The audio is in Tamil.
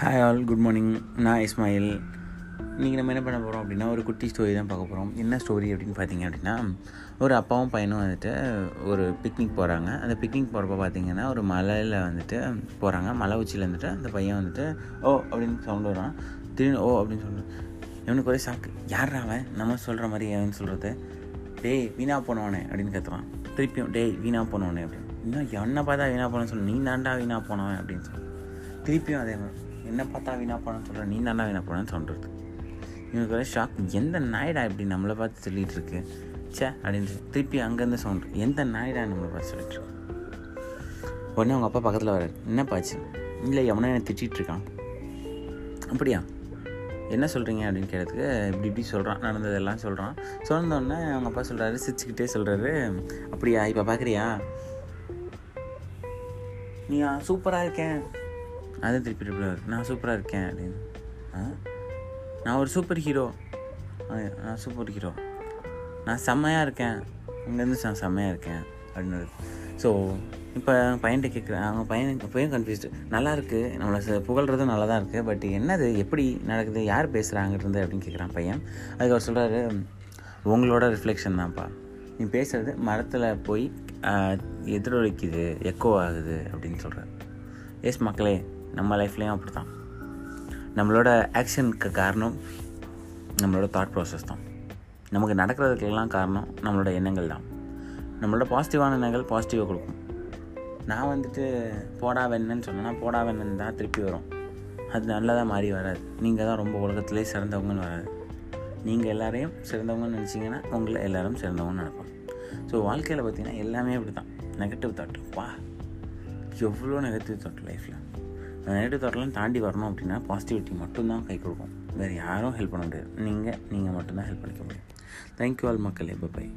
ஹாய் ஆல் குட் மார்னிங் நான் இஸ்மாயில். இன்றைக்கி நம்ம என்ன பண்ண போகிறோம் அப்படின்னா ஒரு குட்டி ஸ்டோரி தான் பார்க்க போகிறோம் என்ன ஸ்டோரி அப்படின்னு பார்த்தீங்க அப்படின்னா ஒரு அப்பாவும் பையனும் வந்துட்டு ஒரு பிக்னிக் போகிறாங்க அந்த பிக்னிக் போகிறப்ப பார்த்தீங்கன்னா ஒரு மலையில் வந்துட்டு போகிறாங்க மலை உச்சியில் வந்துட்டு அந்த பையன் வந்துட்டு ஓ அப்படின்னு சவுண்ட் வரான் திடீர்னு ஓ அப்படின்னு சொல்கிறான் இவனுக்கு ஒரே சாக்கு யார் அவன்? நம்ம சொல்கிற மாதிரி ஏன்னு சொல்கிறது டேய் வீணா போனவனே அப்படின்னு கத்துறான் திருப்பியும் டேய் வீணா போனவனே அப்படின்னு. இன்னும் என்ன பார்த்தா வீணா போனேன்னு சொல்லு நீ தாண்டா வீணா போனவன் அப்படின்னு சொல்லு திருப்பியும் அதே மாதிரி. என்ன பார்த்தா வீணா போனேன்னு சொல்கிறேன் நீ தானே வீணா போனேன்னு சொல்கிறது இவனுக்கு ஷாக் எந்த நாயிடா இப்படி நம்மளை பார்த்து சொல்லிகிட்டு இருக்கு ச்சே அப்படின்னு திருப்பி அங்கேருந்து சவுண்ட் எந்த நாயிடா நம்மளை பார்த்து சொல்லிட்டு இருக்கு உடனே அவங்க அப்பா பக்கத்தில் வர்றாரு. என்னப்பாச்சு இல்லை எவனோ என்னை திட்டிகிட்டு இருக்கான் அப்படியா? என்ன சொல்கிறீங்க அப்படின்னு கேட்டதுக்கு இப்படி இப்படி சொல்கிறான் நடந்ததெல்லாம் சொல்கிறான் சொன்னோடனே அவங்க அப்பா சொல்கிறாரு சிரிச்சுக்கிட்டே சொல்கிறாரு அப்படியா? இப்போ பார்க்குறியா நீ சூப்பராக இருக்கேன். அதை திருப்பி திருப்பி நான் சூப்பராக இருக்கேன் அப்படின்னு. நான் ஒரு சூப்பர் ஹீரோ நான் சூப்பர் ஹீரோ நான் செம்மையாக இருக்கேன். இங்கேருந்து நான் செம்மையாக இருக்கேன் அப்படின்னு ஸோ இப்போ பையன்கிட்ட கேட்குறேன் அவங்க பையன் பையன் கன்ஃபியூஸ்டு நல்லா இருக்குது நம்மளை புகழ்றதும் நல்லா தான் இருக்குது பட் என்னது? எப்படி நடக்குது? யார் பேசுகிறாங்கிறது அப்படின்னு கேட்குறான் பையன். அதுக்கு அவர் சொல்கிறாரு உங்களோட ரிஃப்ளெக்ஷன் தான்ப்பா. நீ பேசுகிறது மரத்தில் போய் எதிரொலிக்குது எக்கோ ஆகுது அப்படின்னு சொல்கிறார் எஸ் மக்களே. நம்ம லைஃப்லேயும் அப்படி தான் நம்மளோட ஆக்ஷனுக்கு காரணம் நம்மளோட தாட் ப்ராசஸ் தான். நமக்கு நடக்கிறதுக்கெல்லாம் காரணம் நம்மளோட எண்ணங்கள் தான். நம்மளோட பாசிட்டிவான எண்ணங்கள் பாசிட்டிவாக கொடுக்கும். நான் வந்துட்டு போடா வெண்ணன்னு சொன்னேன்னா போடா வெண்ணன் தான் திருப்பி வரும். அது நல்லதாக மாறி வராது. நீங்கள் தான் ரொம்ப உலகத்திலே சிறந்தவங்கன்னு வராது. நீங்கள் எல்லாரையும் சிறந்தவங்கன்னு நினச்சிங்கன்னா உங்களை எல்லோரும் சிறந்தவங்கன்னு நினைப்பாங்க ஸோ வாழ்க்கையில் பார்த்தீங்கன்னா எல்லாமே அப்படி தான் நெகட்டிவ் தாட் வா எவ்வளோ நெகட்டிவ் தாட் லைஃப்பில் நெகட்டிவ் தாட்லாம் தாண்டி வரணும் அப்படின்னா பாசிட்டிவிட்டி மட்டும்தான் கை கொடுக்கும். வேறு யாரும் ஹெல்ப் பண்ண முடியாது. நீங்கள் நீங்கள் மட்டும்தான் ஹெல்ப் பண்ணிக்க முடியும். தேங்க்யூ ஆல் மக்களே. பை